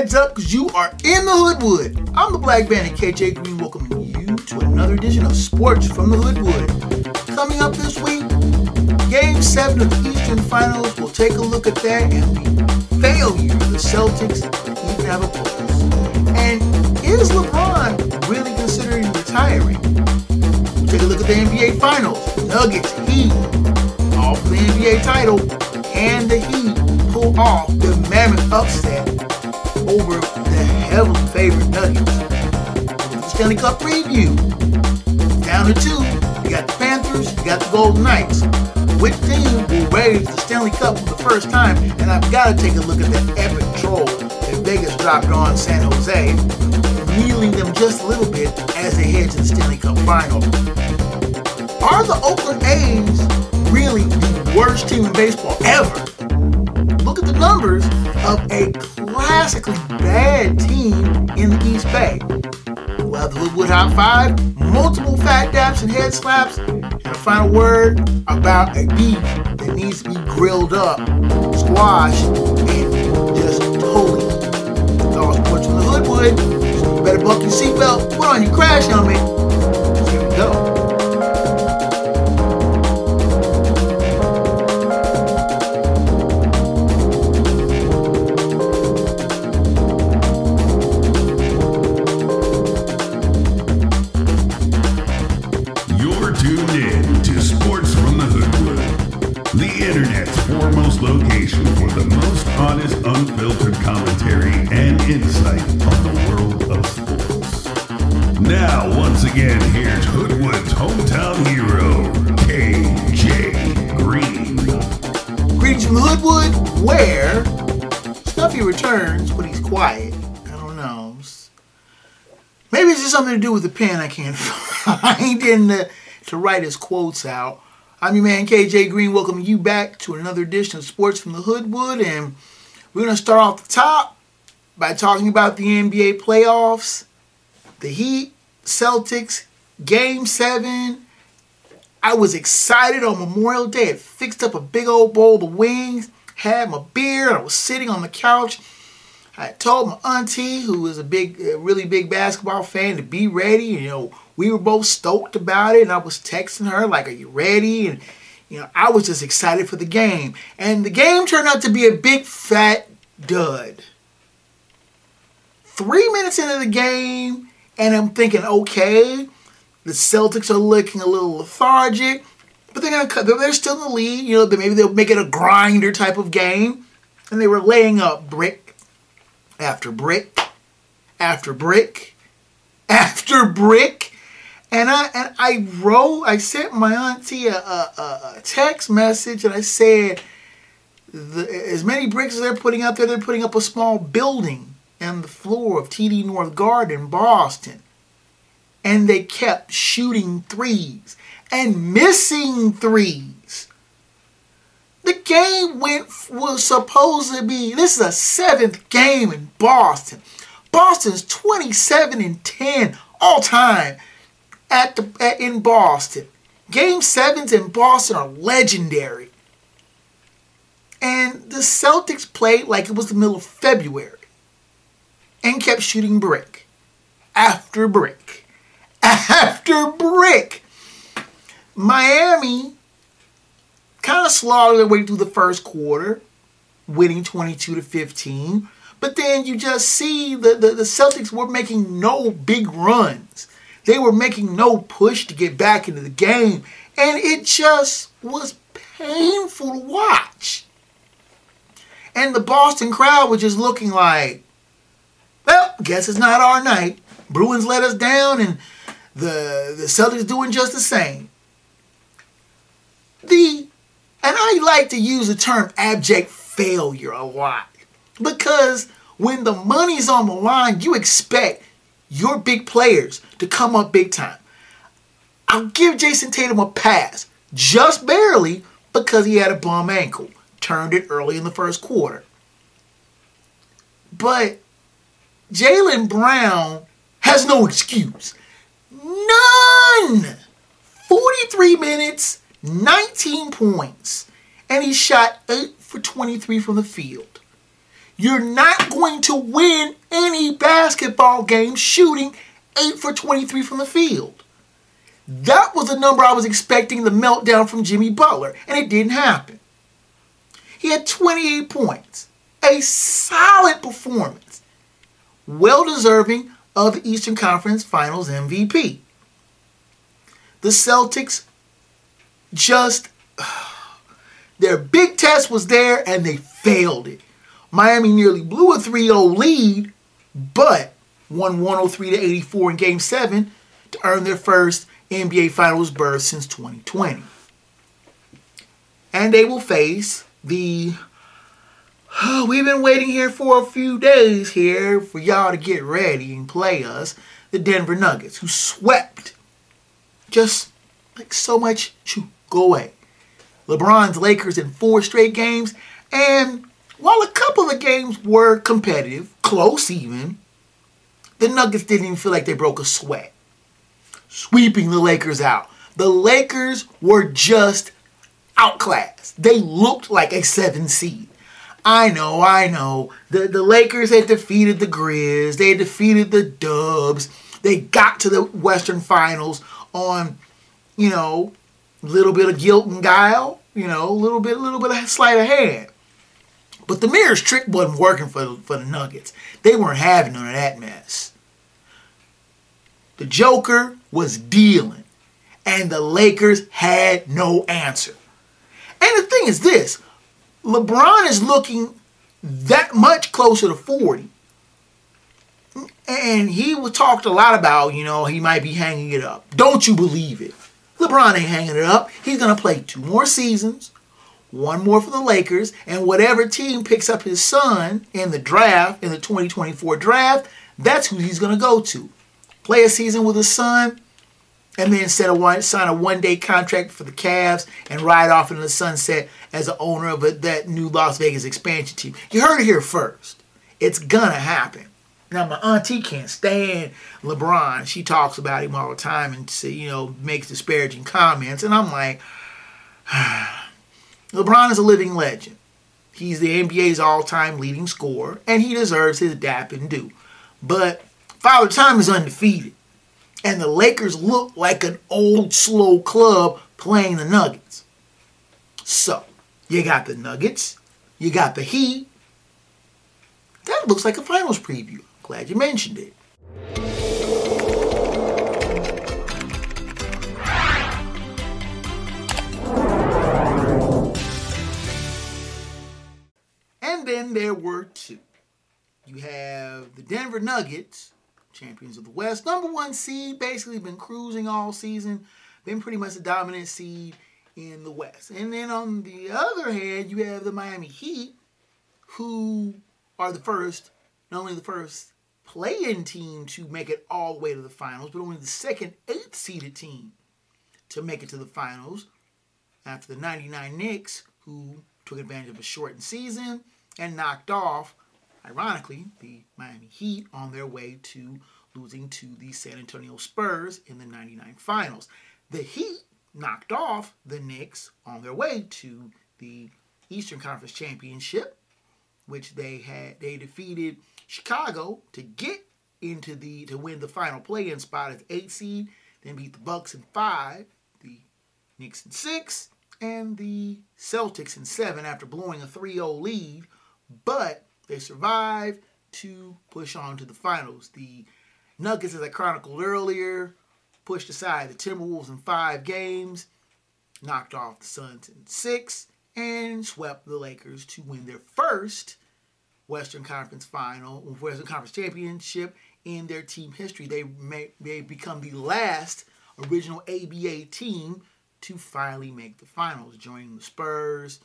heads up because you are in the Hoodwood. I'm the Black Bandit KJ Green, welcoming you to another edition of Sports from the Hoodwood. Coming up this week, Game 7 of the Eastern Finals. We'll take a look at that and the failure of the Celtics to even have a pulse. And is LeBron really considering retiring? We'll take a look at the NBA Finals. Nuggets, Heat, all for the NBA title, and the Heat pull off the mammoth upset over the heavily favored Nuggets. Stanley Cup preview. Down to two. You got the Panthers, you got the Golden Knights. Which team will raise the Stanley Cup for the first time? And I've got to take a look at that epic troll that Vegas dropped on San Jose, needling them just a little bit as they head to the Stanley Cup final. Are the Oakland A's really the worst team in baseball ever? Look at the numbers of a classically bad team in the East Bay. We'll the Hoodwood Hot 5, multiple fat daps and head slaps, and a final word about a beef that needs to be grilled up, squashed, and just totally. Sports from the Hoodwood. Better buckle your seatbelt, put on your crash helmet. Honest, unfiltered commentary and insight on the world of sports. Now, once again, here's Hoodwood's hometown hero, KJ Green. Greetings from Hoodwood, where Stuffy returns, but he's quiet. I don't know. Maybe it's just something to do with the pen I can't find in the, uh, to write his quotes out. I'm your man KJ Green, welcoming you back to another edition of Sports from the Hoodwood, and we're gonna start off the top by talking about the NBA playoffs, the Heat, Celtics, Game Seven. I was excited on Memorial Day. I fixed up a big old bowl of wings, had my beer, and I was sitting on the couch. I told my auntie, who was a big, really big basketball fan, to be ready. You know, we were both stoked about it, and I was texting her like, "Are you ready?" And you know, I was just excited for the game. And the game turned out to be a big fat dud. Three minutes into the game, and I'm thinking, okay, the Celtics are looking a little lethargic, but they're gonna. They're still in the lead. You know, maybe they'll make it a grinder type of game. And they were laying up brick after brick after brick after brick. And I and I wrote, I sent my auntie a, a, a- text message, and I said, the, as many bricks as they're putting up there, they're putting up a small building on the floor of TD North Garden Boston and they kept shooting threes and missing threes. The game went was supposed to be this is a seventh game in Boston. Boston's 27 and 10 all time at the at, in Boston. Game sevens in Boston are legendary. And the Celtics played like it was the middle of February and kept shooting brick after brick after brick. Miami kind of slaughtered their way through the first quarter, winning 22 to 15. But then you just see the, the, the Celtics were making no big runs. They were making no push to get back into the game. And it just was painful to watch. And the Boston crowd was just looking like, well, guess it's not our night. Bruins let us down, and the the Celtics doing just the same. The and I like to use the term abject failure a lot because when the money's on the line, you expect your big players to come up big time. I'll give Jayson Tatum a pass, just barely, because he had a bum ankle. Turned it early in the first quarter. But Jaylen Brown has no excuse. None! 43 minutes, 19 points, and he shot 8 for 23 from the field. You're not going to win any basketball game shooting 8 for 23 from the field. That was the number I was expecting the meltdown from Jimmy Butler, and it didn't happen. He had 28 points, a solid performance, well deserving of the Eastern Conference Finals MVP. The Celtics just, their big test was there and they failed it. Miami nearly blew a 3 0 lead, but won 103 to 84 in Game 7 to earn their first NBA Finals berth since 2020. And they will face the. Oh, we've been waiting here for a few days here for y'all to get ready and play us, the Denver Nuggets, who swept just like so much. Shoo, go away. LeBron's Lakers in four straight games, and while a couple of games were competitive, close even, the Nuggets didn't even feel like they broke a sweat. Sweeping the Lakers out. The Lakers were just outclassed. They looked like a seven seed. I know, I know. The, the Lakers had defeated the Grizz. They defeated the Dubs. They got to the Western Finals on, you know, a little bit of guilt and guile, you know, a little bit, a little bit of sleight of hand. But the mirror's trick wasn't working for, for the Nuggets. They weren't having none of that mess. The Joker was dealing, and the Lakers had no answer. And the thing is this LeBron is looking that much closer to 40. And he was talked a lot about, you know, he might be hanging it up. Don't you believe it? LeBron ain't hanging it up. He's going to play two more seasons, one more for the Lakers, and whatever team picks up his son in the draft, in the 2024 draft, that's who he's going to go to. Play a season with his son, and then instead of one, sign a one-day contract for the Cavs and ride off into the sunset as the owner of a, that new Las Vegas expansion team. You heard it here first. It's gonna happen. Now my auntie can't stand LeBron. She talks about him all the time and say, you know, makes disparaging comments, and I'm like, LeBron is a living legend. He's the NBA's all-time leading scorer, and he deserves his dap and due. But Father Time is undefeated and the Lakers look like an old slow club playing the Nuggets. So, you got the Nuggets, you got the Heat. That looks like a finals preview. Glad you mentioned it. And then there were two. You have the Denver Nuggets champions of the West. Number one seed, basically been cruising all season, been pretty much the dominant seed in the West. And then on the other hand, you have the Miami Heat, who are the first, not only the first play-in team to make it all the way to the finals, but only the second eighth seeded team to make it to the finals after the 99 Knicks, who took advantage of a shortened season and knocked off Ironically, the Miami Heat on their way to losing to the San Antonio Spurs in the 99 finals. The Heat knocked off the Knicks on their way to the Eastern Conference Championship, which they had they defeated Chicago to get into the to win the final play-in spot as eight seed, then beat the Bucks in five, the Knicks in six, and the Celtics in seven after blowing a 3-0 lead. But they survive to push on to the finals. The Nuggets, as I chronicled earlier, pushed aside the Timberwolves in five games, knocked off the Suns in six, and swept the Lakers to win their first Western Conference final, Western Conference championship in their team history. They may become the last original ABA team to finally make the finals, joining the Spurs,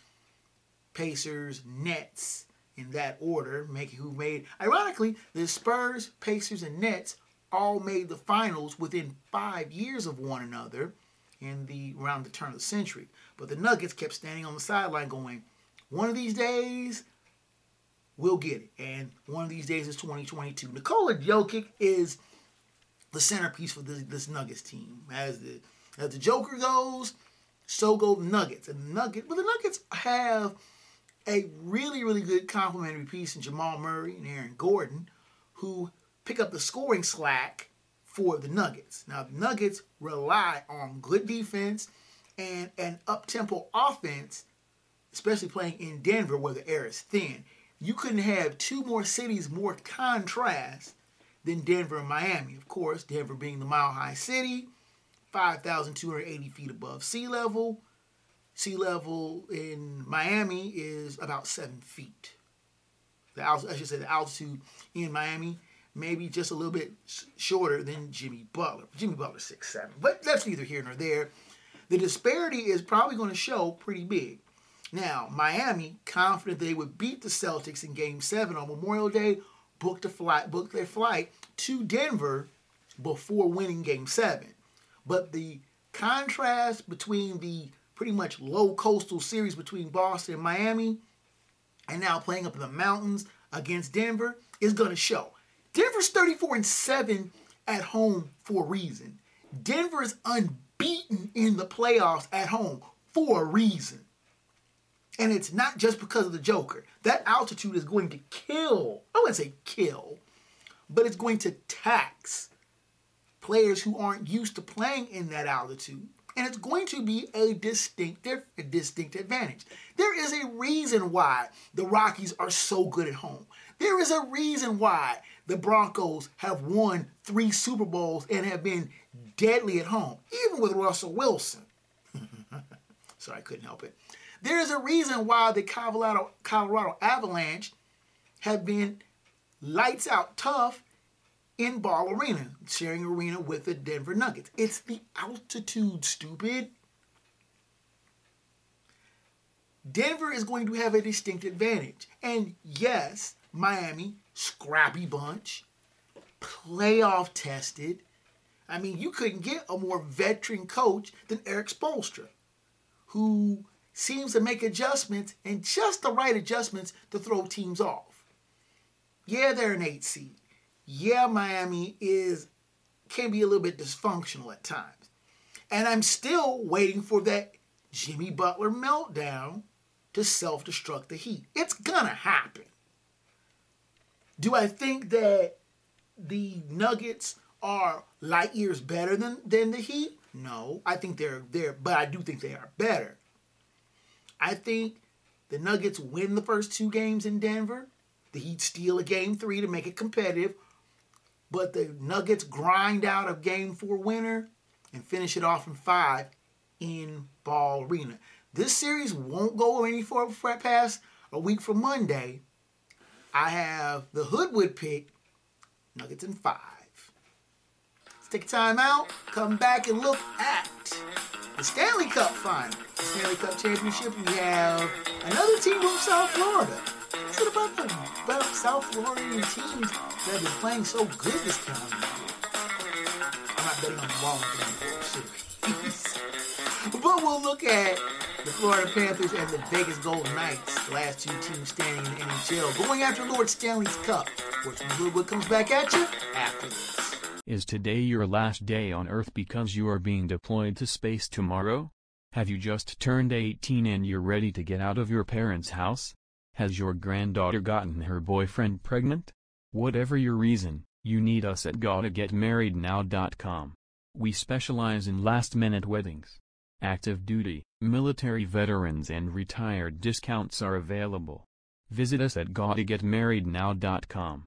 Pacers, Nets, in that order, making who made ironically the Spurs, Pacers, and Nets all made the finals within five years of one another in the around the turn of the century. But the Nuggets kept standing on the sideline going, one of these days we'll get it. And one of these days is 2022. Nikola Jokic is the centerpiece for this, this Nuggets team. As the as the Joker goes, so go Nuggets. And Nuggets, but the Nuggets have a really, really good complimentary piece in Jamal Murray and Aaron Gordon, who pick up the scoring slack for the Nuggets. Now, the Nuggets rely on good defense and an up tempo offense, especially playing in Denver where the air is thin. You couldn't have two more cities more contrast than Denver and Miami. Of course, Denver being the mile high city, 5,280 feet above sea level. Sea level in Miami is about seven feet. The I should say the altitude in Miami maybe just a little bit shorter than Jimmy Butler. Jimmy Butler six seven, but that's neither here nor there. The disparity is probably going to show pretty big. Now, Miami, confident they would beat the Celtics in Game Seven on Memorial Day, booked a flight, booked their flight to Denver before winning Game Seven. But the contrast between the pretty much low coastal series between Boston and Miami, and now playing up in the mountains against Denver is going to show. Denver's 34 and 7 at home for a reason. Denver is unbeaten in the playoffs at home for a reason. And it's not just because of the Joker. That altitude is going to kill, I wouldn't say kill, but it's going to tax players who aren't used to playing in that altitude. And it's going to be a distinctive, a distinct advantage. There is a reason why the Rockies are so good at home. There is a reason why the Broncos have won three Super Bowls and have been deadly at home, even with Russell Wilson. Sorry, I couldn't help it. There is a reason why the Colorado, Colorado Avalanche have been lights out tough in Ball Arena, sharing arena with the Denver Nuggets. It's the altitude, stupid. Denver is going to have a distinct advantage. And yes, Miami, scrappy bunch, playoff tested. I mean, you couldn't get a more veteran coach than Erik Spoelstra, who seems to make adjustments and just the right adjustments to throw teams off. Yeah, they're an eight seed. Yeah, Miami is can be a little bit dysfunctional at times. And I'm still waiting for that Jimmy Butler meltdown to self-destruct the Heat. It's gonna happen. Do I think that the Nuggets are light years better than, than the Heat? No. I think they're there, but I do think they are better. I think the Nuggets win the first two games in Denver. The Heat steal a game three to make it competitive. But the Nuggets grind out a game four winner and finish it off in five in Ball Arena. This series won't go any further past a week from Monday I have the Hoodwood pick, Nuggets in five. Let's take a time out, come back and look at the Stanley Cup final. The Stanley Cup championship, we have another team from South Florida. It about the about South Floridian teams that have been playing so good this year? I'm not betting on the Washington series. but we'll look at the Florida Panthers and the Vegas Golden Knights, the last two teams standing in the NHL, going after Lord Stanley's Cup. Sportsman Goodwood comes back at you after this. Is today your last day on Earth because you are being deployed to space tomorrow? Have you just turned 18 and you're ready to get out of your parents' house? Has your granddaughter gotten her boyfriend pregnant? Whatever your reason, you need us at GottaGetMarriedNow.com. We specialize in last-minute weddings. Active duty, military veterans and retired discounts are available. Visit us at GottaGetMarriedNow.com.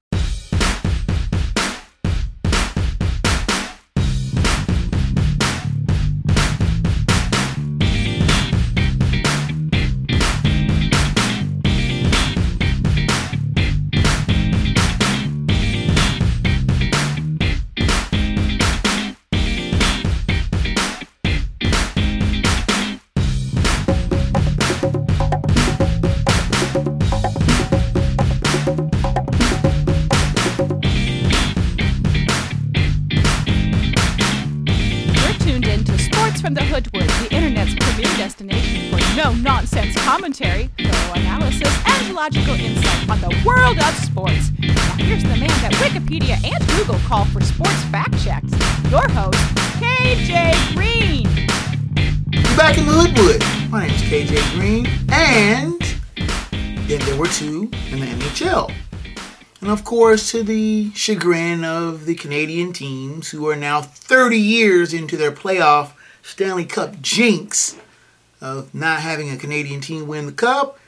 analysis, and logical insight on the world of sports. Now here's the man that Wikipedia and Google call for sports fact checks. Your host, KJ Green. We're back in the Hoodwood. My name is KJ Green, and Then there were two in the NHL. And of course, to the chagrin of the Canadian teams who are now 30 years into their playoff Stanley Cup jinx of not having a Canadian team win the Cup,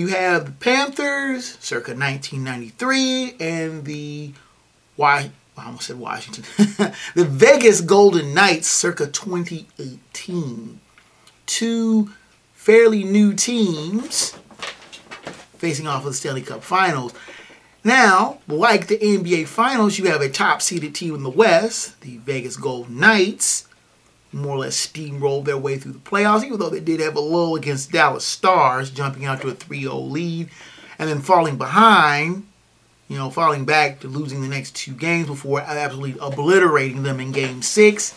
you have the Panthers circa 1993 and the why I almost said Washington. the Vegas Golden Knights circa 2018. Two fairly new teams facing off of the Stanley Cup Finals. Now, like the NBA Finals, you have a top seeded team in the West, the Vegas Golden Knights, more or less steamrolled their way through the playoffs, even though they did have a lull against Dallas Stars, jumping out to a 3 0 lead, and then falling behind, you know, falling back to losing the next two games before absolutely obliterating them in game six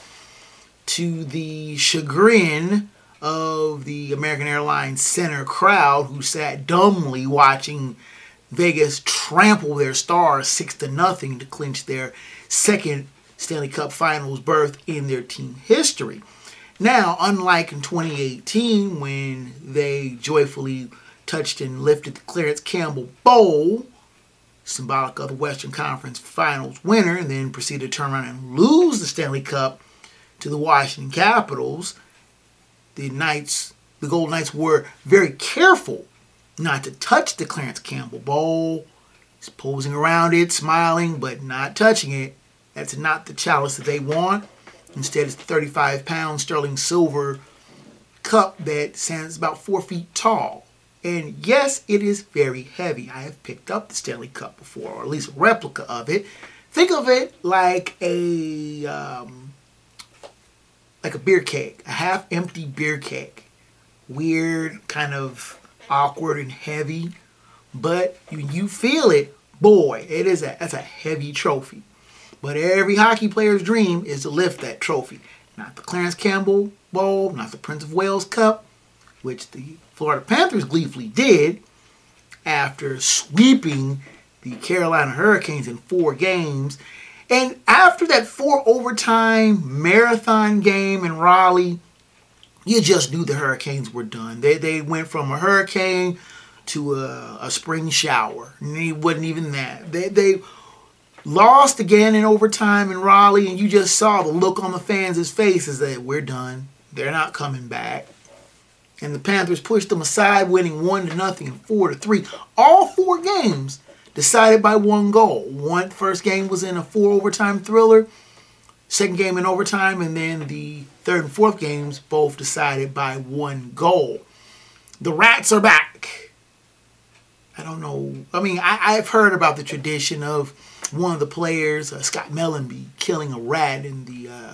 to the chagrin of the American Airlines center crowd who sat dumbly watching Vegas trample their stars six to nothing to clinch their second Stanley Cup Finals berth in their team history. Now, unlike in 2018 when they joyfully touched and lifted the Clarence Campbell Bowl, symbolic of the Western Conference Finals winner, and then proceeded to turn around and lose the Stanley Cup to the Washington Capitals, the Knights, the Golden Knights were very careful not to touch the Clarence Campbell Bowl. Posing around it, smiling, but not touching it. That's not the chalice that they want. Instead, it's the 35 pound sterling silver cup that stands about four feet tall. And yes, it is very heavy. I have picked up the Stanley Cup before, or at least a replica of it. Think of it like a um, like a beer keg, a half empty beer keg. Weird, kind of awkward and heavy, but you, you feel it, boy, it is a that's a heavy trophy. But every hockey player's dream is to lift that trophy. Not the Clarence Campbell Bowl, not the Prince of Wales Cup, which the Florida Panthers gleefully did after sweeping the Carolina Hurricanes in four games. And after that four overtime marathon game in Raleigh, you just knew the Hurricanes were done. They, they went from a hurricane to a, a spring shower. And it wasn't even that. They, they lost again in overtime in Raleigh, and you just saw the look on the fans' faces that we're done. They're not coming back and the Panthers pushed them aside, winning one to nothing and four to three. All four games decided by one goal. One first game was in a four overtime thriller, second game in overtime, and then the third and fourth games both decided by one goal. The Rats are back. I don't know. I mean, I, have heard about the tradition of one of the players, uh, Scott Mellanby, killing a rat in the uh,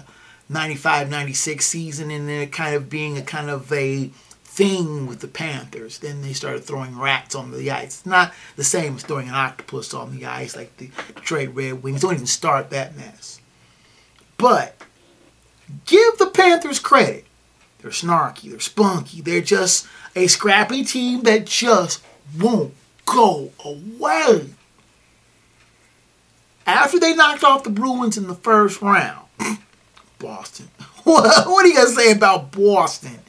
95 96 season, and then it kind of being a kind of a thing with the Panthers. Then they started throwing rats on the ice. It's not the same as throwing an octopus on the ice like the Detroit Red Wings. Don't even start that mess. But give the Panthers credit. They're snarky, they're spunky, they're just a scrappy team that just won't go away. After they knocked off the Bruins in the first round, Boston. what are you going to say about Boston?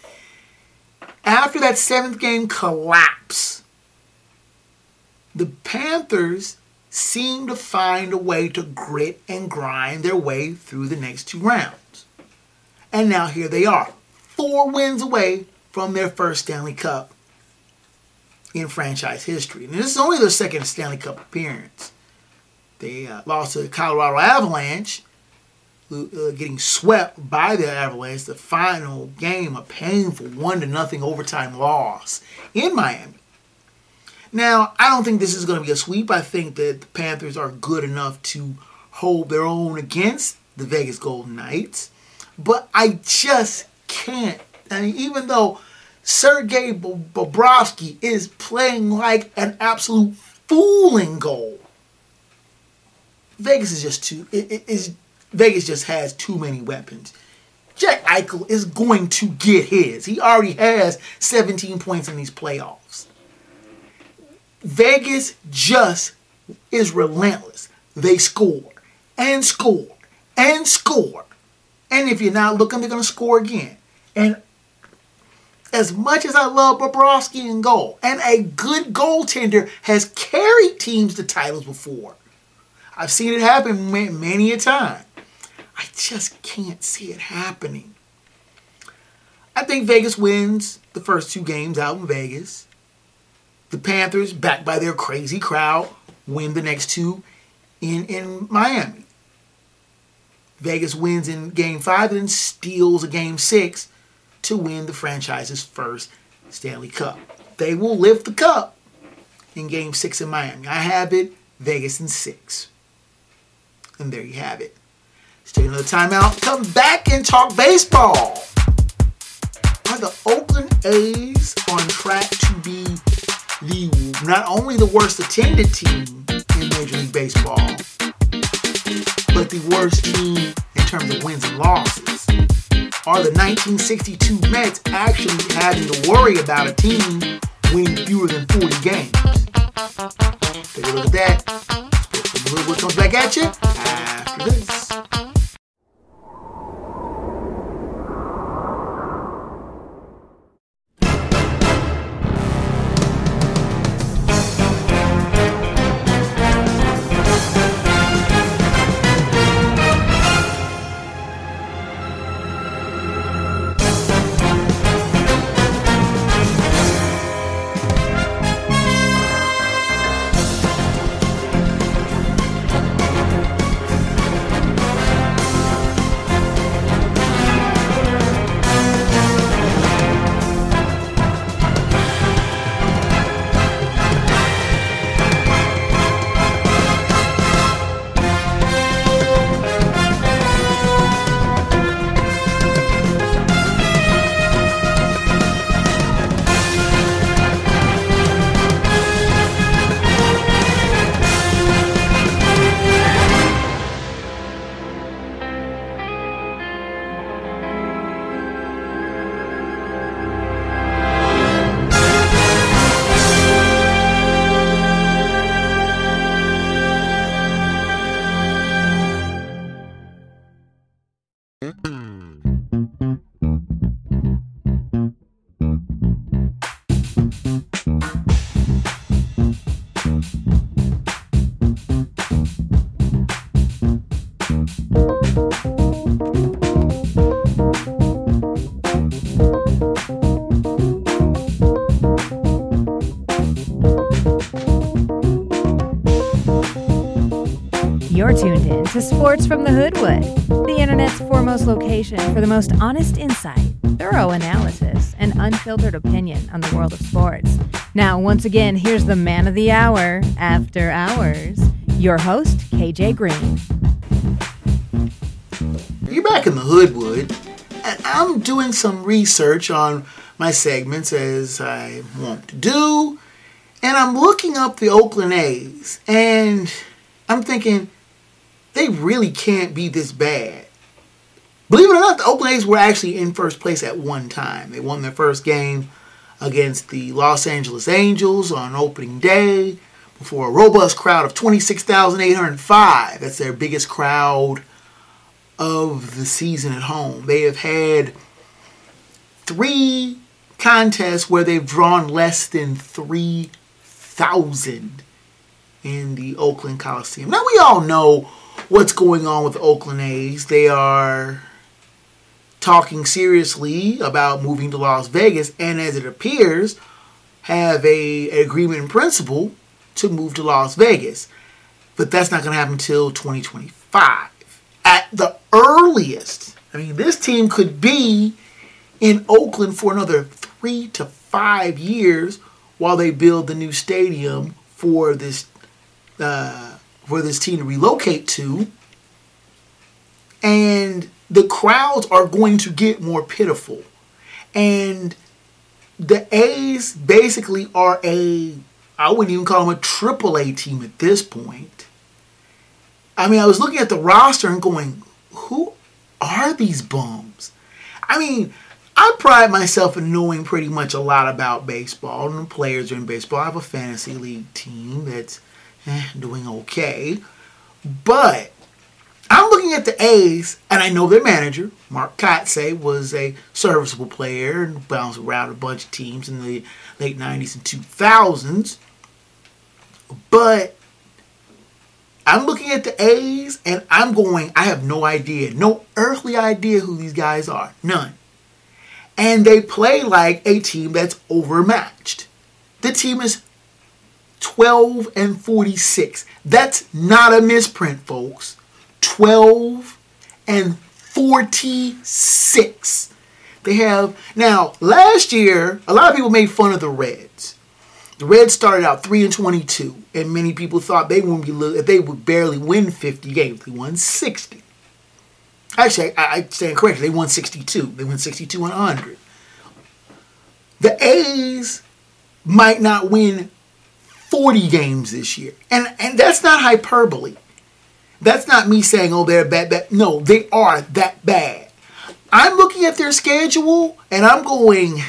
after that seventh game collapse, the Panthers seemed to find a way to grit and grind their way through the next two rounds. And now here they are, four wins away from their first Stanley Cup in franchise history. And this is only their second Stanley Cup appearance. They uh, lost to the Colorado Avalanche uh, getting swept by the Avalanche, the final game, a painful one to nothing overtime loss in Miami. Now, I don't think this is going to be a sweep. I think that the Panthers are good enough to hold their own against the Vegas Golden Knights, but I just can't. I mean, even though Sergei Bobrovsky is playing like an absolute fooling goal, Vegas is just too. It, it is Vegas just has too many weapons. Jack Eichel is going to get his. He already has 17 points in these playoffs. Vegas just is relentless. They score and score and score. And if you're not looking, they're going to score again. And as much as I love Bobrovsky and goal, and a good goaltender has carried teams to titles before. I've seen it happen many a time. I just can't see it happening. I think Vegas wins the first two games out in Vegas. The Panthers, backed by their crazy crowd, win the next two in, in Miami. Vegas wins in game five and steals a game six to win the franchise's first Stanley Cup. They will lift the cup in game six in Miami. I have it, Vegas in six. And there you have it. Let's take another timeout. Come back and talk baseball. Are the Oakland A's on track to be the not only the worst attended team in Major League Baseball, but the worst team in terms of wins and losses? Are the 1962 Mets actually having to worry about a team winning fewer than 40 games? Take a look at that. Sports Hood comes back at you after this. Sports from the Hoodwood, the internet's foremost location for the most honest insight, thorough analysis, and unfiltered opinion on the world of sports. Now, once again, here's the man of the hour, After Hours, your host, KJ Green. You're back in the Hoodwood, and I'm doing some research on my segments as I want to do, and I'm looking up the Oakland A's, and I'm thinking, they really can't be this bad. Believe it or not, the Oakland A's were actually in first place at one time. They won their first game against the Los Angeles Angels on opening day before a robust crowd of 26,805. That's their biggest crowd of the season at home. They have had three contests where they've drawn less than 3,000 in the Oakland Coliseum. Now, we all know what's going on with Oakland A's. They are talking seriously about moving to Las Vegas, and as it appears, have a, agreement in principle to move to Las Vegas. But that's not going to happen until 2025. At the earliest, I mean, this team could be in Oakland for another three to five years while they build the new stadium for this uh, for this team to relocate to. And the crowds are going to get more pitiful. And the A's basically are a, I wouldn't even call them a triple A team at this point. I mean, I was looking at the roster and going, who are these bums? I mean, I pride myself in knowing pretty much a lot about baseball and the players in baseball. I have a fantasy league team that's eh, doing okay. But I'm looking at the A's, and I know their manager, Mark Kotsay, was a serviceable player and bounced around a bunch of teams in the late 90s and 2000s. But I'm looking at the A's, and I'm going, I have no idea, no earthly idea who these guys are. None. And they play like a team that's overmatched. The team is 12 and 46. That's not a misprint, folks. 12 and 46. They have now last year a lot of people made fun of the Reds. The Reds started out 3 and 22 and many people thought they wouldn't be they would barely win 50 games. They won 60. Actually, I, I stand corrected. They won 62. They won 62 and 100. The A's might not win 40 games this year. And and that's not hyperbole. That's not me saying, oh, they're bad, bad. No, they are that bad. I'm looking at their schedule and I'm going,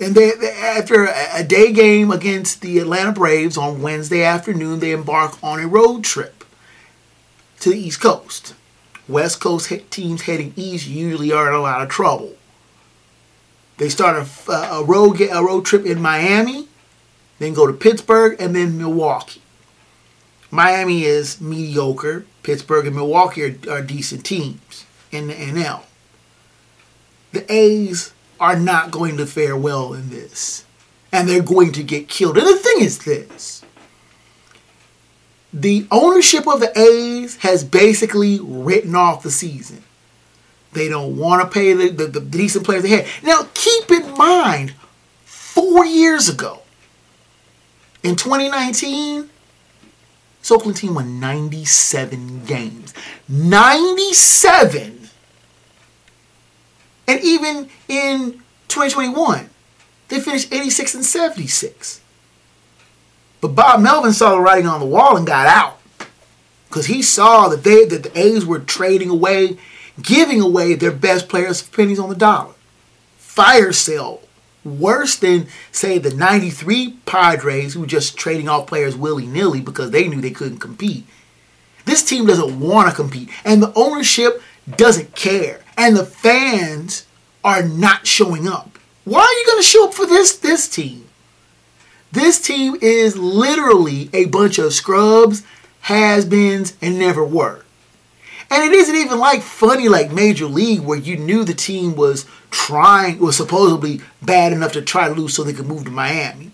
and they, after a day game against the Atlanta Braves on Wednesday afternoon, they embark on a road trip to the East Coast. West Coast teams heading east usually are in a lot of trouble. They start a, a road a road trip in Miami, then go to Pittsburgh, and then Milwaukee. Miami is mediocre. Pittsburgh and Milwaukee are, are decent teams in the NL. The A's are not going to fare well in this. And they're going to get killed. And the thing is this the ownership of the A's has basically written off the season. They don't want to pay the, the, the decent players they had. Now, keep in mind, four years ago, in 2019, this Oakland team won 97 games. 97! And even in 2021, they finished 86 and 76. But Bob Melvin saw the writing on the wall and got out. Because he saw that they that the A's were trading away, giving away their best players for pennies on the dollar. Fire sale worse than say the 93 Padres who were just trading off players willy-nilly because they knew they couldn't compete. This team doesn't want to compete and the ownership doesn't care and the fans are not showing up. Why are you going to show up for this this team? This team is literally a bunch of scrubs, has-beens and never were. And it isn't even like funny like Major League where you knew the team was trying was supposedly bad enough to try to lose so they could move to Miami.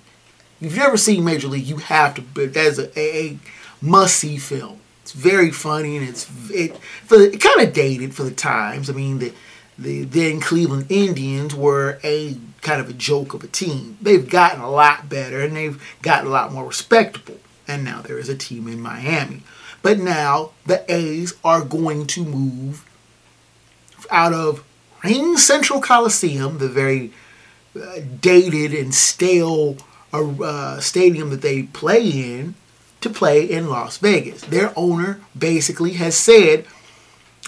If you've never seen Major League, you have to. But that's a, a must see film. It's very funny and it's it, for it kind of dated for the times. I mean, the the then Cleveland Indians were a kind of a joke of a team. They've gotten a lot better and they've gotten a lot more respectable. And now there is a team in Miami. But now the A's are going to move out of RingCentral Coliseum, the very uh, dated and stale uh, stadium that they play in, to play in Las Vegas. Their owner basically has said,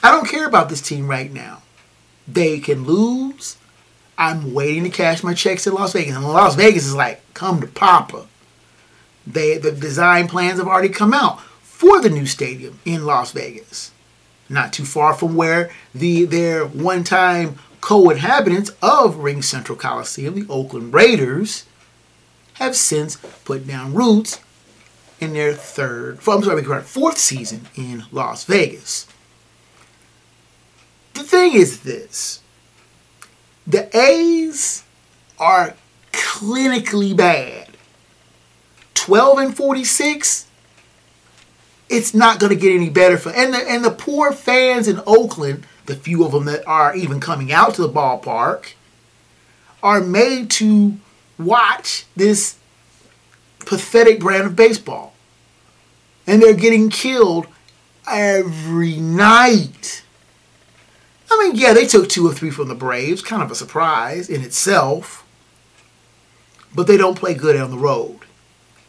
I don't care about this team right now. They can lose. I'm waiting to cash my checks in Las Vegas. And Las Vegas is like, come to Papa. They, the design plans have already come out for the new stadium in Las Vegas. Not too far from where the their one-time co-inhabitants of RingCentral Coliseum, the Oakland Raiders, have since put down roots in their third, I'm sorry, fourth season in Las Vegas. The thing is this the A's are clinically bad. 12 and 46 it's not going to get any better for and the and the poor fans in Oakland, the few of them that are even coming out to the ballpark, are made to watch this pathetic brand of baseball. And they're getting killed every night. I mean, yeah, they took two or three from the Braves, kind of a surprise in itself. But they don't play good on the road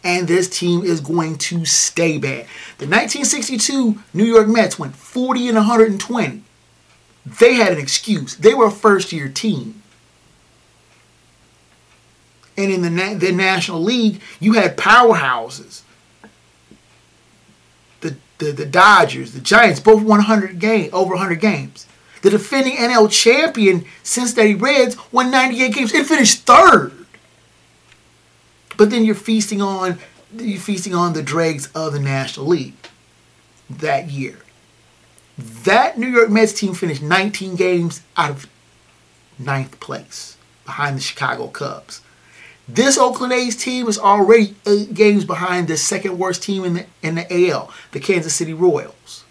and this team is going to stay bad. The 1962 New York Mets went 40 and 120. They had an excuse. They were a first year team. And in the, Na- the National League, you had powerhouses. The the, the Dodgers, the Giants, both 100 game over 100 games. The defending NL champion Cincinnati Reds won 98 games and finished third. But then you're feasting on you're feasting on the dregs of the National League that year. That New York Mets team finished 19 games out of ninth place behind the Chicago Cubs. This Oakland A's team is already eight games behind the second worst team in the in the AL, the Kansas City Royals.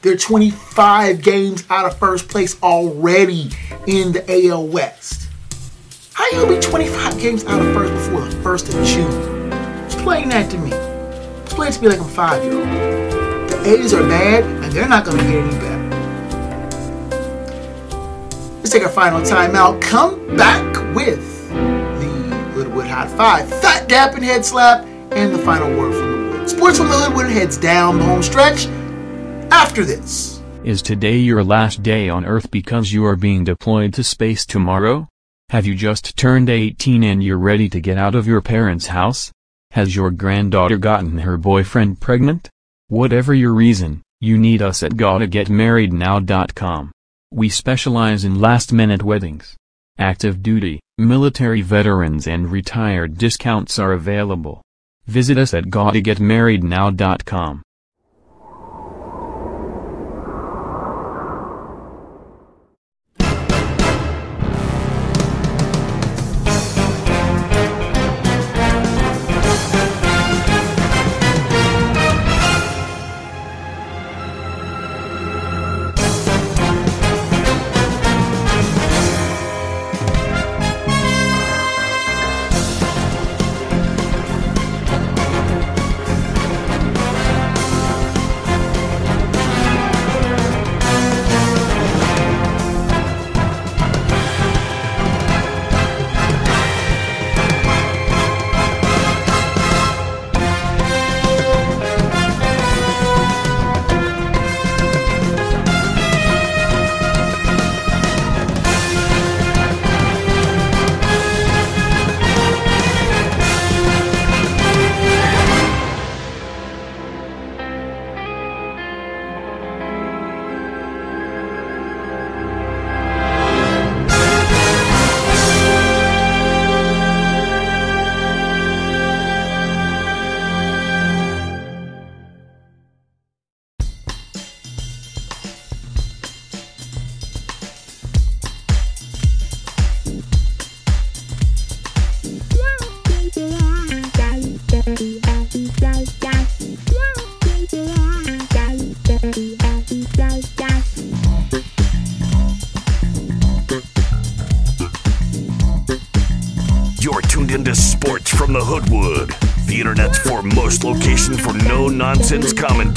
They're 25 games out of first place already in the AL West. How you gonna be 25 games out of first before the first of June? Explain that to me. Explain it to me like I'm five year old. The A's are bad and they're not gonna get any better. Let's take our final timeout. Come back with the Hoodwood Hot Five, Fat Dap and Head Slap, and the final word from the wood. Sports from the Hoodwood heads down the home stretch after this. Is today your last day on Earth because you are being deployed to space tomorrow? Have you just turned 18 and you're ready to get out of your parents' house? Has your granddaughter gotten her boyfriend pregnant? Whatever your reason, you need us at gottagetmarriednow.com. We specialize in last-minute weddings. Active duty, military veterans and retired discounts are available. Visit us at gottagetmarriednow.com.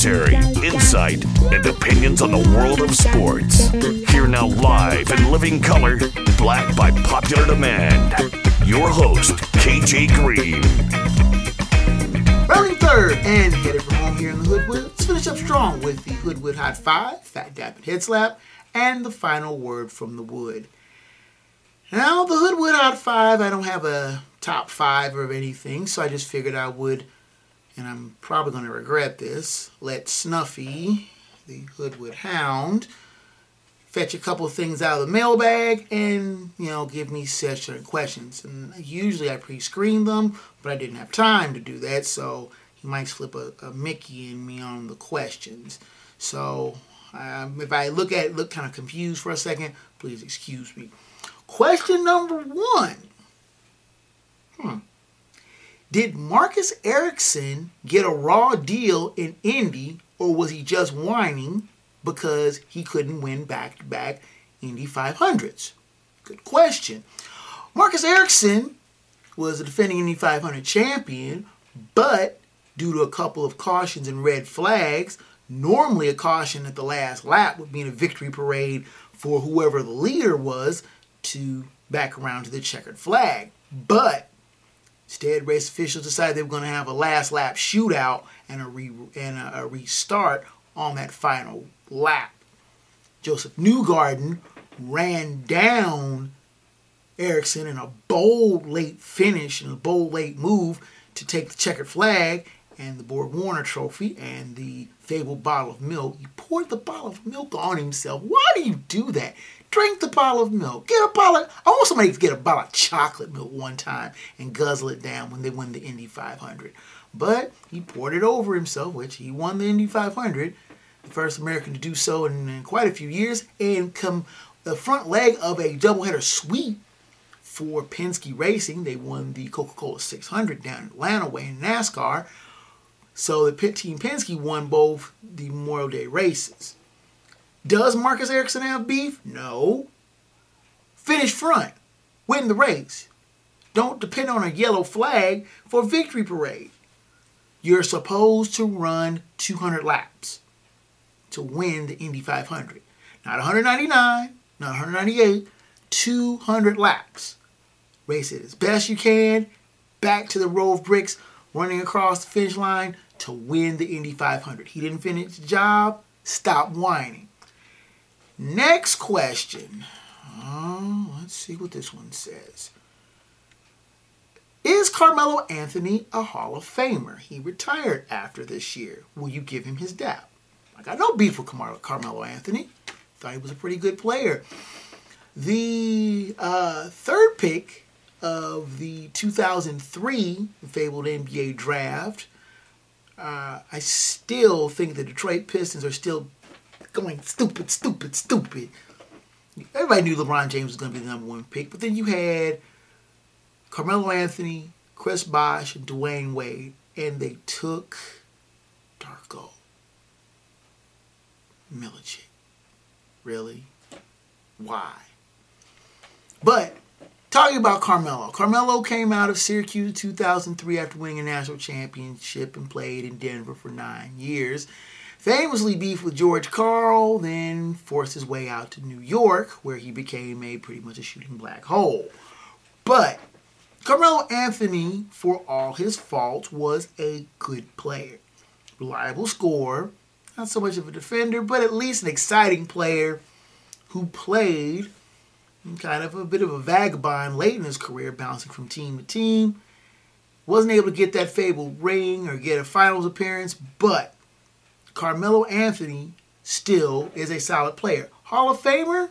commentary, insight, and opinions on the world of sports. Here now, live in living color, black by popular demand. Your host, KJ Green. Rounding third and headed for home here in the Hoodwood. Let's finish up strong with the Hoodwood Hot Five, Fat Dap and Head Slap, and the final word from the wood. Now, the Hoodwood Hot Five, I don't have a top five of anything, so I just figured I would, and I'm probably going to regret this, let Snuffy, the Hoodwood Hound, fetch a couple things out of the mailbag and, you know, give me certain questions. And usually I pre-screen them, but I didn't have time to do that, so he might slip a, a Mickey in me on the questions. So um, if I look at it, look kind of confused for a second, please excuse me. Question number one. Hmm. Did Marcus Ericsson get a raw deal in Indy, or was he just whining because he couldn't win back to back Indy 500s? Good question. Marcus Ericsson was a defending Indy 500 champion, but due to a couple of cautions and red flags, normally a caution at the last lap would mean a victory parade for whoever the leader was to back around to the checkered flag. But instead, race officials decided they were going to have a last lap shootout and a, re- and a, a restart on that final lap. Josef Newgarden ran down Ericsson in a bold late finish and a bold late move to take the checkered flag and the Borg Warner Trophy and the fabled bottle of milk. He poured the bottle of milk on himself. Why do you do that? Drink the bottle of milk. Get a bottle. Of, I want somebody to get a bottle of chocolate milk one time and guzzle it down when they win the Indy 500. But he poured it over himself, which he won the Indy 500, the first American to do so in, in quite a few years, and come the front leg of a doubleheader sweep for Penske Racing. They won the Coca-Cola 600 down Atlanta way in NASCAR. So the team Penske won both the Memorial Day races. Does Marcus Ericsson have beef? No. Finish front. Win the race. Don't depend on a yellow flag for victory parade. You're supposed to run 200 laps to win the Indy 500. Not 199, not 198, 200 laps. Race it as best you can, back to the row of bricks, running across the finish line to win the Indy 500. He didn't finish the job, stop whining. Next question. Oh, let's see what this one says. Is Carmelo Anthony a Hall of Famer? He retired after this year. Will you give him his dap? I got no beef with Carmelo Anthony. Thought he was a pretty good player. The uh, third pick of the 2003 fabled NBA draft, uh, I still think the Detroit Pistons are still going stupid, stupid, stupid. Everybody knew LeBron James was going to be the number one pick, but then you had Carmelo Anthony, Chris Bosh, and Dwyane Wade, and they took Darko Milicic. Really? Why? But talking about Carmelo, Carmelo came out of Syracuse 2003 after winning a national championship and played in Denver for nine years. Famously beefed with George Karl, then forced his way out to New York, where he became a pretty much a shooting black hole. But Carmelo Anthony, for all his faults, was a good player. Reliable scorer, not so much of a defender, but at least an exciting player who played kind of a bit of a vagabond late in his career, bouncing from team to team. Wasn't able to get that fabled ring or get a finals appearance, but Carmelo Anthony still is a solid player. Hall of Famer?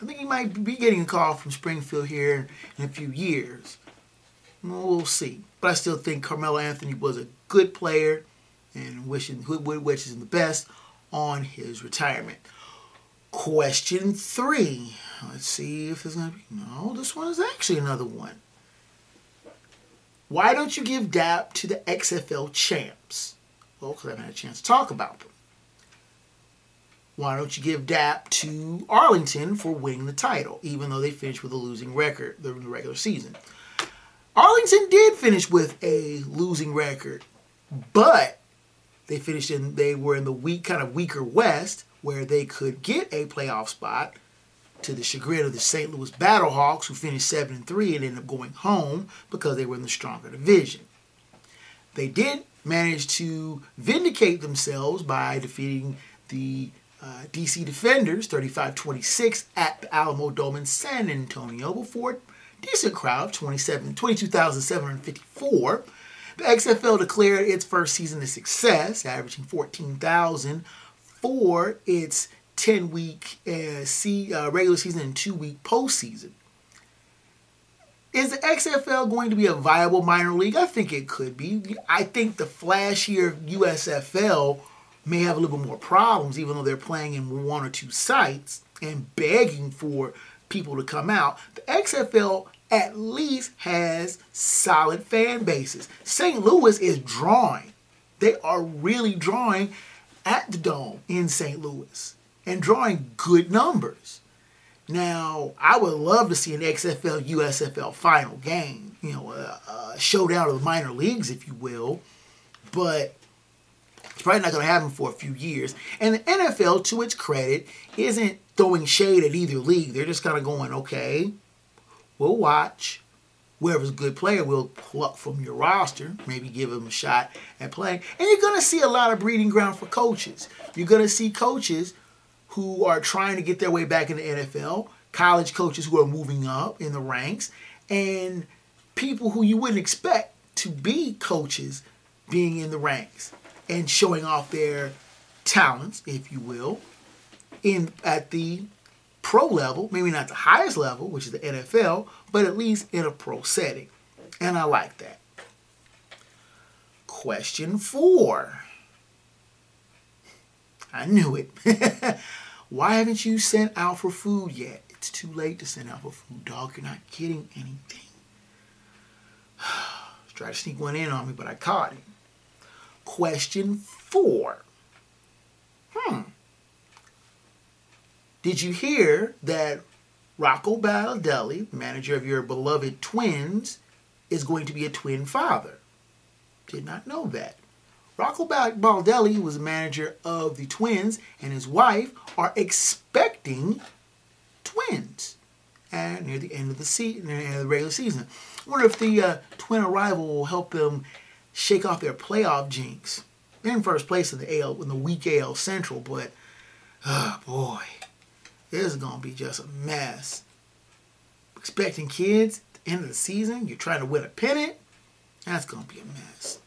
I think he might be getting a call from Springfield here in a few years. We'll see. But I still think Carmelo Anthony was a good player and wishing wishes him the best on his retirement. Question three. Let's see if there's gonna be no. This one is actually another one. Why don't you give DAP to the XFL champs? Well, because I haven't had a chance to talk about them. Why don't you give DAP to Arlington for winning the title, even though they finished with a losing record during the regular season? Arlington did finish with a losing record, but they finished in they were in the weak kind of weaker West where they could get a playoff spot to the chagrin of the St. Louis Battlehawks, who finished 7 and 3 and ended up going home because they were in the stronger division. They did manage to vindicate themselves by defeating the uh, DC Defenders 35 26 at the Alamo Dome in San Antonio before a decent crowd, 27, 22,754. The XFL declared its first season a success, averaging 14,000 for its 10 week uh, regular season and two week postseason. Is the XFL going to be a viable minor league? I think it could be. I think the flashier USFL may have a little bit more problems, even though they're playing in one or two sites and begging for people to come out. The XFL at least has solid fan bases. St. Louis is drawing. They are really drawing at the Dome in St. Louis and drawing good numbers. Now, I would love to see an XFL USFL final game, you know, a, a showdown of the minor leagues, if you will, but it's probably not going to happen for a few years. And the NFL, to its credit, isn't throwing shade at either league. They're just kind of going, okay, we'll watch. Whoever's a good player, we'll pluck from your roster, maybe give them a shot at playing. And you're going to see a lot of breeding ground for coaches. You're going to see coaches who are trying to get their way back in the NFL, college coaches who are moving up in the ranks, and people who you wouldn't expect to be coaches being in the ranks and showing off their talents, if you will, in at the pro level, maybe not the highest level, which is the NFL, but at least in a pro setting. And I like that. Question four. I knew it. Why haven't you sent out for food yet? It's too late to send out for food, dog. You're not getting anything. Try to sneak one in on me, but I caught him. Question four. Hmm. Did you hear that Rocco Baldelli, manager of your beloved Twins, is going to be a twin father? Did not know that. Rocco Baldelli, was manager of the Twins, and his wife are expecting twins and near the end of the season, the regular season. I wonder if the uh, twin arrival will help them shake off their playoff jinx. They're in first place in the AL in the weak AL Central, but oh boy, is gonna be just a mess. Expecting kids at the end of the season, you're trying to win a pennant. That's gonna be a mess.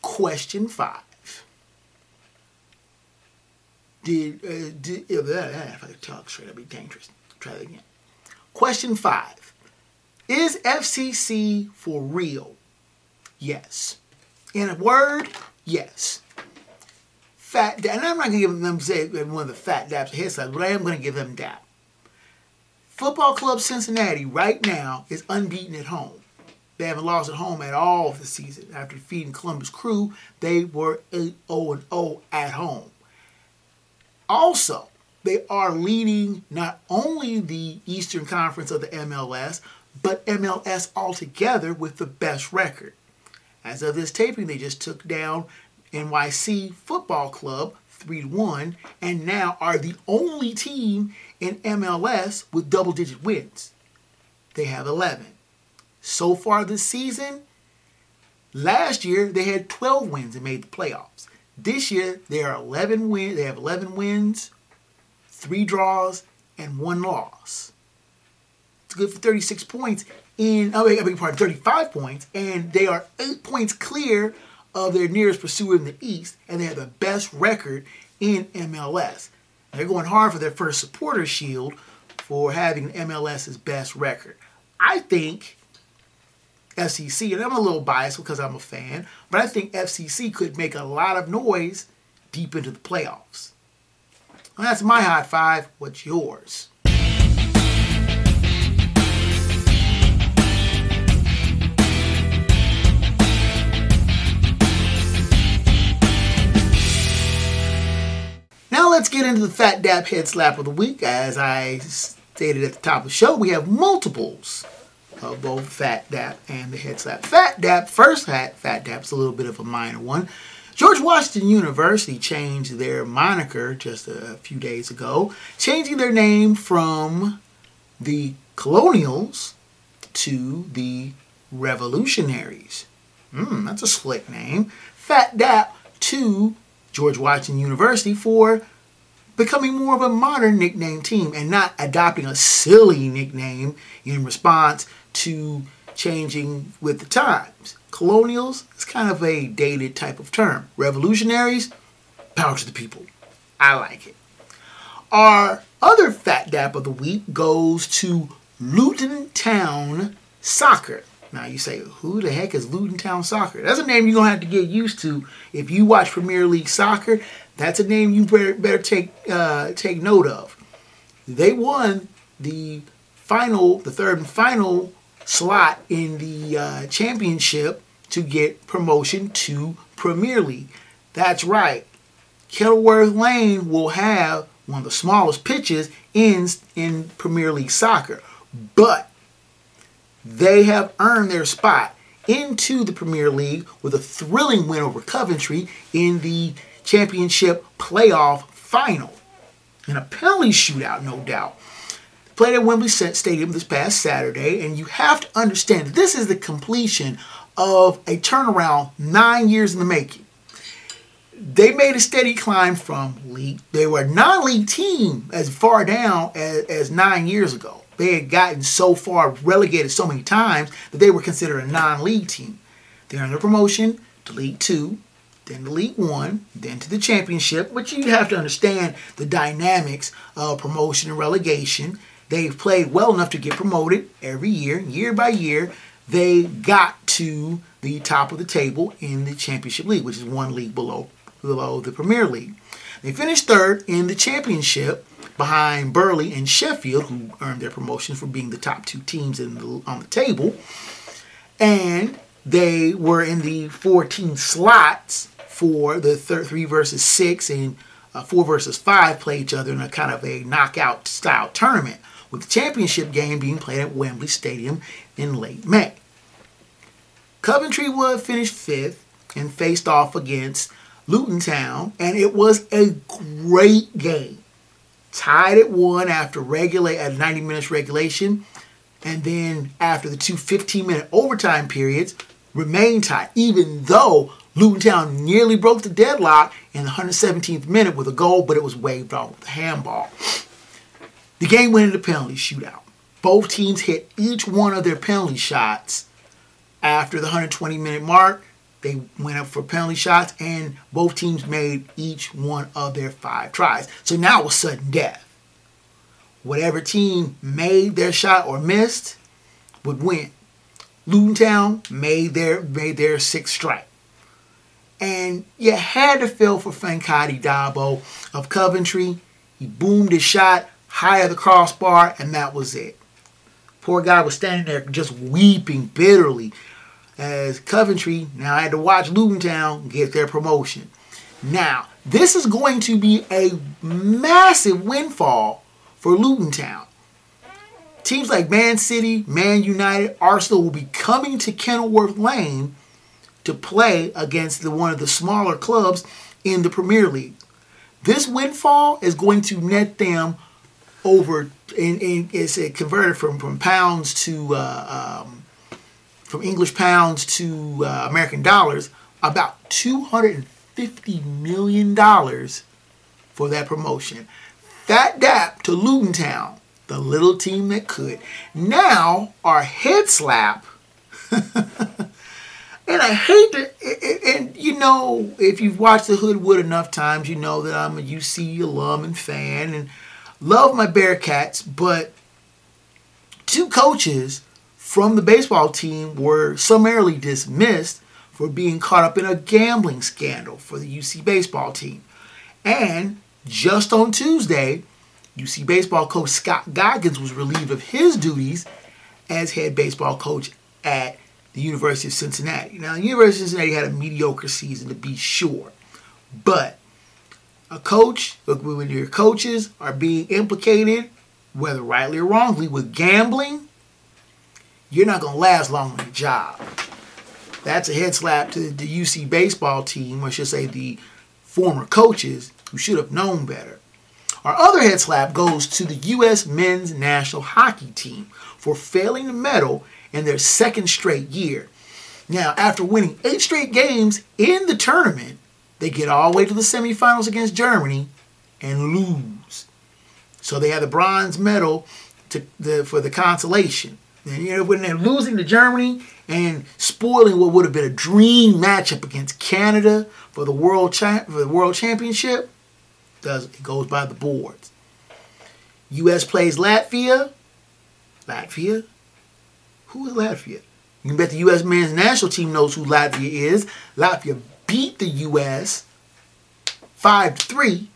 Question five. Did, uh, did if, if I could talk straight, that'd be dangerous. Try that again. Question five. Is FCC for real? Yes. In a word, yes. Fat and I'm not gonna give them say one of the fat daps headsides, but I am gonna give them dap. Football Club Cincinnati right now is unbeaten at home. They haven't lost at home at all this season. After defeating Columbus Crew, they were 8 0 0 at home. Also, they are leading not only the Eastern Conference of the MLS, but MLS altogether with the best record. As of this taping, they just took down NYC Football Club 3 1 and now are the only team in MLS with double digit wins. They have 11. So far this season, last year they had 12 wins and made the playoffs. This year they are 11 win. They have 11 wins, three draws, and one loss. It's good for 36 points in. Oh, I beg pardon, 35 points, and they are eight points clear of their nearest pursuer in the East, and they have the best record in MLS. They're going hard for their first supporter shield for having MLS's best record. I think FCC, and I'm a little biased because I'm a fan, but I think FCC could make a lot of noise deep into the playoffs. Well, that's my high five. What's yours? Let's get into the Fat Dap Head Slap of the Week. As I stated at the top of the show, we have multiples of both Fat Dap and the Head Slap. Fat Dap, first hat, Fat Dap's a little bit of a minor one. George Washington University changed their moniker just a few days ago, changing their name from the Colonials to the Revolutionaries. Hmm, that's a slick name. Fat Dap to George Washington University for becoming more of a modern nickname team and not adopting a silly nickname in response to changing with the times. Colonials is kind of a dated type of term. Revolutionaries, power to the people. I like it. Our other fat dap of the week goes to Luton Town Soccer. Now you say, who the heck is Luton Town Soccer? That's a name you're gonna have to get used to if you watch Premier League soccer. That's a name you better, better take uh, take note of. They won the final, the third and final slot in the uh, championship to get promotion to Premier League. That's right. Kenilworth Lane will have one of the smallest pitches in in Premier League soccer, but they have earned their spot into the Premier League with a thrilling win over Coventry in the championship playoff final. In a penalty shootout, no doubt. Played at Wembley Stadium this past Saturday, and you have to understand this is the completion of a turnaround nine years in the making. They made a steady climb from league. They were a non-league team as far down as, as nine years ago they had gotten so far relegated so many times that they were considered a non-league team. They earned their promotion to League Two, then to League One, then to the championship. But you have to understand the dynamics of promotion and relegation. They've played well enough to get promoted every year, year by year. They got to the top of the table in the championship league, which is one league below below the Premier League. They finished third in the championship behind Burnley and Sheffield, who earned their promotion for being the top two teams the, on the table. And they were in the 14 slots for the third, three versus six and uh, four versus five play each other in a kind of a knockout style tournament, with the championship game being played at Wembley Stadium in late May. Coventry would finish fifth and faced off against Luton Town, and it was a great game. Tied at one after regulate at 90 minutes regulation, and then after the two 15 minute overtime periods, remained tied, even though Luton Town nearly broke the deadlock in the 117th minute with a goal, but it was waved off with a handball. The game went into penalty shootout. Both teams hit each one of their penalty shots after the 120 minute mark. They went up for penalty shots, and both teams made each one of their five tries. So now it was sudden death. Whatever team made their shot or missed would win. Luton Town made their made their sixth strike. And you had to feel for Fankaty Dabo of Coventry. He boomed his shot high of the crossbar, and that was it. Poor guy was standing there just weeping bitterly as Coventry now I had to watch Luton Town get their promotion. Now, this is going to be a massive windfall for Luton Town. Teams like Man City, Man United, Arsenal will be coming to Kenilworth Lane to play against the, one of the smaller clubs in the Premier League. This windfall is going to net them over, and, in, it's converted from, from pounds to uh, um, from English pounds to uh, American dollars, about $250 million for that promotion. That dap to Luton Town, the little team that could. Now, our head slap. and I hate to, and, and, you know, if you've watched the Hoodwood enough times, you know that I'm a UC alum and fan and love my Bearcats, but two coaches from the baseball team were summarily dismissed for being caught up in a gambling scandal for the UC baseball team. And just on Tuesday, UC baseball coach Scott Goggins was relieved of his duties as head baseball coach at the University of Cincinnati. Now, the University of Cincinnati had a mediocre season to be sure, but a coach, when your coaches are being implicated, whether rightly or wrongly, with gambling, you're not going to last long on the job. That's a head slap to the UC baseball team, or I should say the former coaches who should have known better. Our other head slap goes to the U.S. men's national hockey team for failing to medal in their second straight year. Now, after winning eight straight games in the tournament, they get all the way to the semifinals against Germany and lose. So they have the bronze medal to the, for the consolation. And, you know, when they're losing to Germany and spoiling what would have been a dream matchup against Canada for the world cha- for the world championship, does it goes by the boards. U.S. plays Latvia. Latvia? Who is Latvia? You bet the U.S. men's national team knows who Latvia is. Latvia beat the U.S. five to three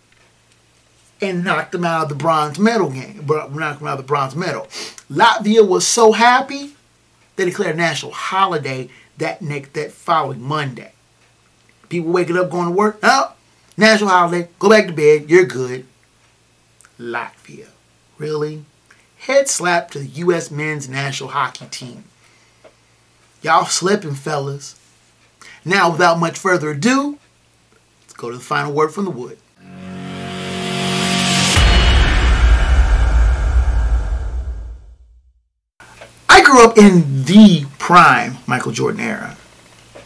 and knocked them out of the bronze medal game. Knocked them out of the bronze medal. Latvia was so happy they declared a national holiday that next that following Monday. People waking up going to work. Oh, national holiday. Go back to bed. You're good. Latvia. Really? Head slap to the U.S. men's national hockey team. Y'all slipping, fellas. Now, without much further ado, let's go to the final word from the wood. Grew up in the prime Michael Jordan era.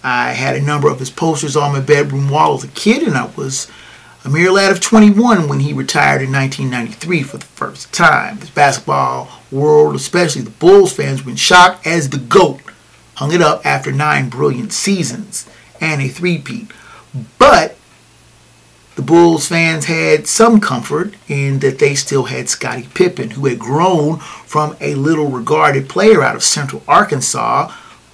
I had a number of his posters on my bedroom wall as a kid, and I was a mere lad of 21 when he retired in 1993 for the first time. The basketball world, especially the Bulls fans, were in shock as the GOAT hung it up after nine brilliant seasons. and a three-peat. But the Bulls fans had some comfort in that they still had Scottie Pippen, who had grown from a little regarded player out of Central Arkansas,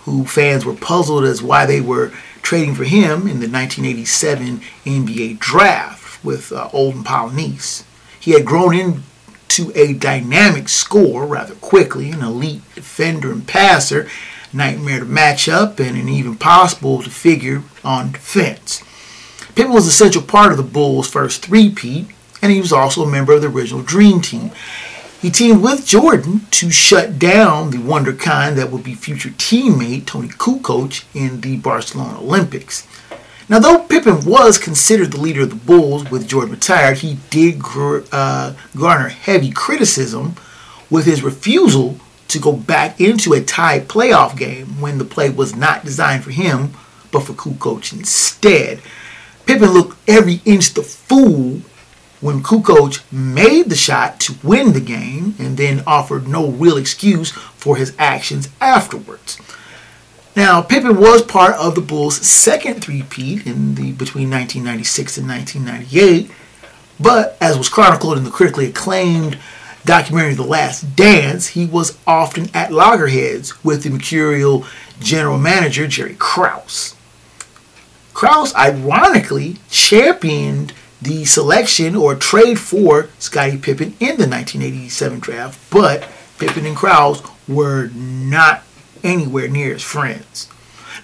who fans were puzzled as why they were trading for him in the 1987 NBA draft with uh, Olden Polynice. He had grown into a dynamic scorer rather quickly, an elite defender and passer, nightmare to match up, and an even possible to figure on defense. Pippen was a central part of the Bulls' first three-peat, and he was also a member of the original Dream Team. He teamed with Jordan to shut down the wonderkind that would be future teammate Toni Kukoc in the Barcelona Olympics. Now, though Pippen was considered the leader of the Bulls with Jordan retired, he did uh, garner heavy criticism with his refusal to go back into a tied playoff game when the play was not designed for him, but for Kukoc instead. Pippen looked every inch the fool when Kukoc made the shot to win the game and then offered no real excuse for his actions afterwards. Now, Pippen was part of the Bulls' second three-peat in the between 1996 and 1998, but as was chronicled in the critically acclaimed documentary The Last Dance, he was often at loggerheads with the mercurial general manager Jerry Krause. Krause ironically championed the selection or trade for Scottie Pippen in the 1987 draft, but Pippen and Krause were not anywhere near as friends.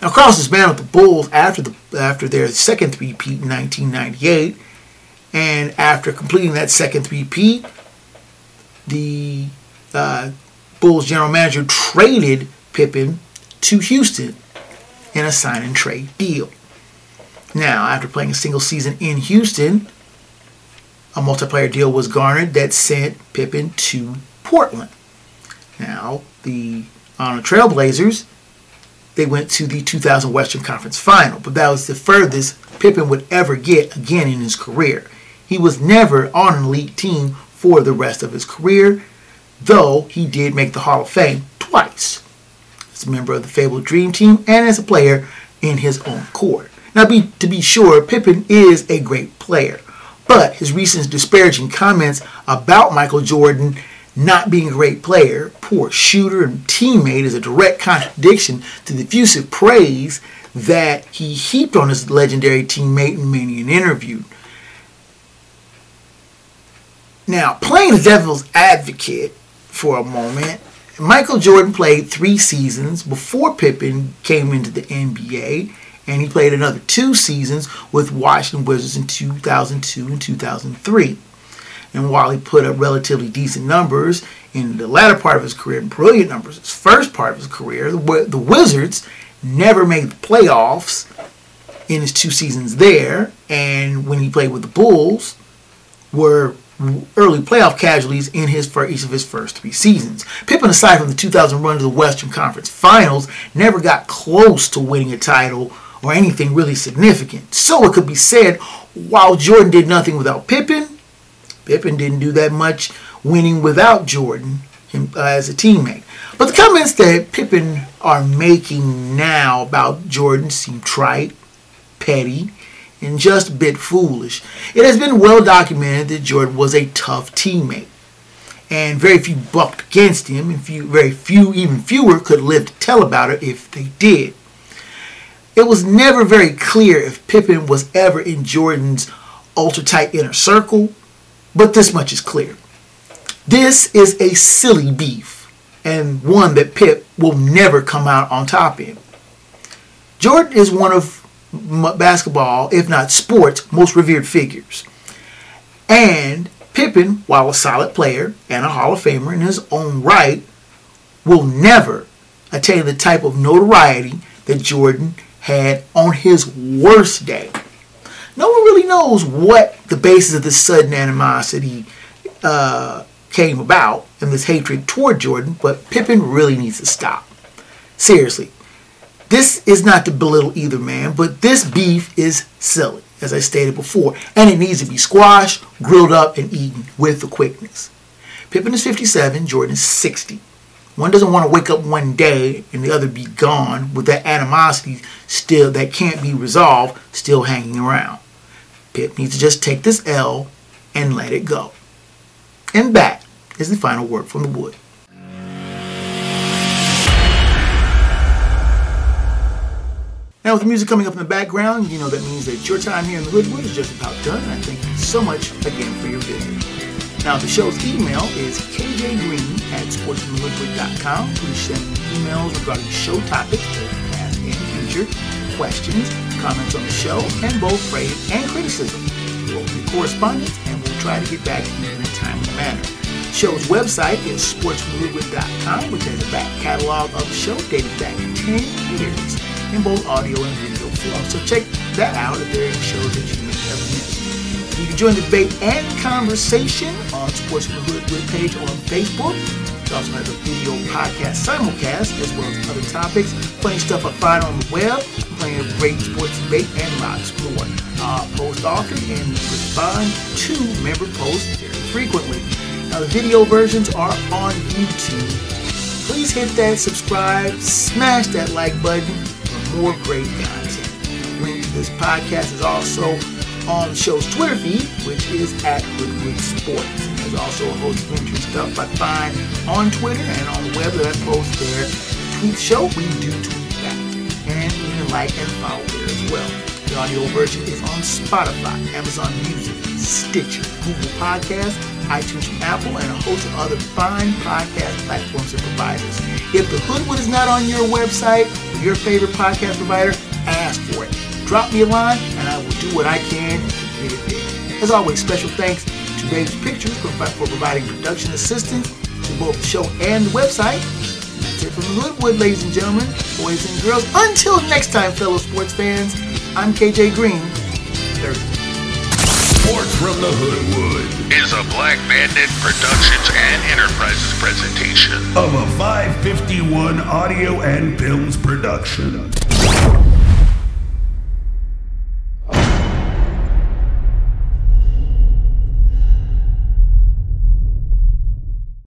Now Krause was man with the Bulls after the after their second three-peat in 1998, and after completing that second three-peat, the uh, Bulls general manager traded Pippen to Houston in a sign and trade deal. Now, after playing a single season in Houston, a multiplayer deal was garnered that sent Pippen to Portland. Now, the on the Trailblazers, they went to the 2000 Western Conference Final, but that was the furthest Pippen would ever get again in his career. He was never on an elite team for the rest of his career, though he did make the Hall of Fame twice as a member of the fabled Dream Team and as a player in his own court. Now, be, to be sure, Pippen is a great player, but his recent disparaging comments about Michael Jordan not being a great player, poor shooter, and teammate is a direct contradiction to the effusive praise that he heaped on his legendary teammate in many an interview. Now, playing the devil's advocate for a moment, Michael Jordan played three seasons before Pippen came into the NBA and he played another two seasons with Washington Wizards in 2002 and 2003. And while he put up relatively decent numbers in the latter part of his career, brilliant numbers, his first part of his career, the, the Wizards never made the playoffs in his two seasons there. And when he played with the Bulls, were early playoff casualties in his for each of his first three seasons. Pippen, aside from the 2000 run to the Western Conference Finals, never got close to winning a title or anything really significant. So it could be said, while Jordan did nothing without Pippen, Pippen didn't do that much winning without Jordan him, uh, as a teammate. But the comments that Pippen are making now about Jordan seem trite, petty, and just a bit foolish. It has been well documented that Jordan was a tough teammate. And very few bucked against him, and few, very few, even fewer, could live to tell about it if they did. It was never very clear if Pippen was ever in Jordan's ultra tight inner circle, but this much is clear. This is a silly beef, and one that Pip will never come out on top in. Jordan is one of basketball, if not sports, most revered figures. And Pippen, while a solid player and a Hall of Famer in his own right, will never attain the type of notoriety that Jordan had on his worst day. No one really knows what the basis of this sudden animosity uh, came about and this hatred toward Jordan, but Pippen really needs to stop. Seriously. This is not to belittle either man, but this beef is silly, as I stated before, and it needs to be squashed, grilled up, and eaten with the quickness. Pippen is 57, Jordan is 60. One doesn't want to wake up one day and the other be gone with that animosity still that can't be resolved still hanging around. Pip needs to just take this L and let it go. And that is the final word from the wood. Now, with the music coming up in the background, you know that means that your time here in the Hoodwood is just about done, I thank you so much again for your visit. Now, the show's email is kjgreen at sportsfromthehoodwood.com. Please send emails regarding show topics, both past and future, questions, comments on the show, and both praise and criticism. We'll your correspondence, and we'll try to get back to you in a timely manner. The show's website is sportsfromthehoodwood.com, which has a back catalog of the show dating back 10 years in both audio and video form. So check that out if there are shows that you may have missed. You can join the debate and conversation on Sports from the Hood on Facebook. It also has a video podcast simulcast as well as other topics. Of stuff I find on the web. Of great sports debate and lots more. Uh, post often and respond to member posts very frequently. Now the video versions are on YouTube. Please hit that subscribe, smash that like button for more great content. Link to this podcast is also on the show's Twitter feed, which is at Hoodwood Sports. There's also a host of interesting stuff I find on Twitter and on the web that I post there. Tweet show, we do tweet back. And you can like and follow there as well. The audio version is on Spotify, Amazon Music, Stitcher, Google Podcasts, iTunes from Apple, and a host of other fine podcast platforms and providers. If the Hoodwood is not on your website or your favorite podcast provider, ask for it. Drop me a line, and I will do what I can to get it there. As always, special thanks to Dave's Pictures for, for providing production assistance to both the show and the website. That's it from the Hoodwood, ladies and gentlemen, boys and girls. Until next time, fellow sports fans, I'm KJ Green. 30. Sports from the Hoodwood is a Black Bandit Productions and Enterprises presentation of a 551 audio and films production.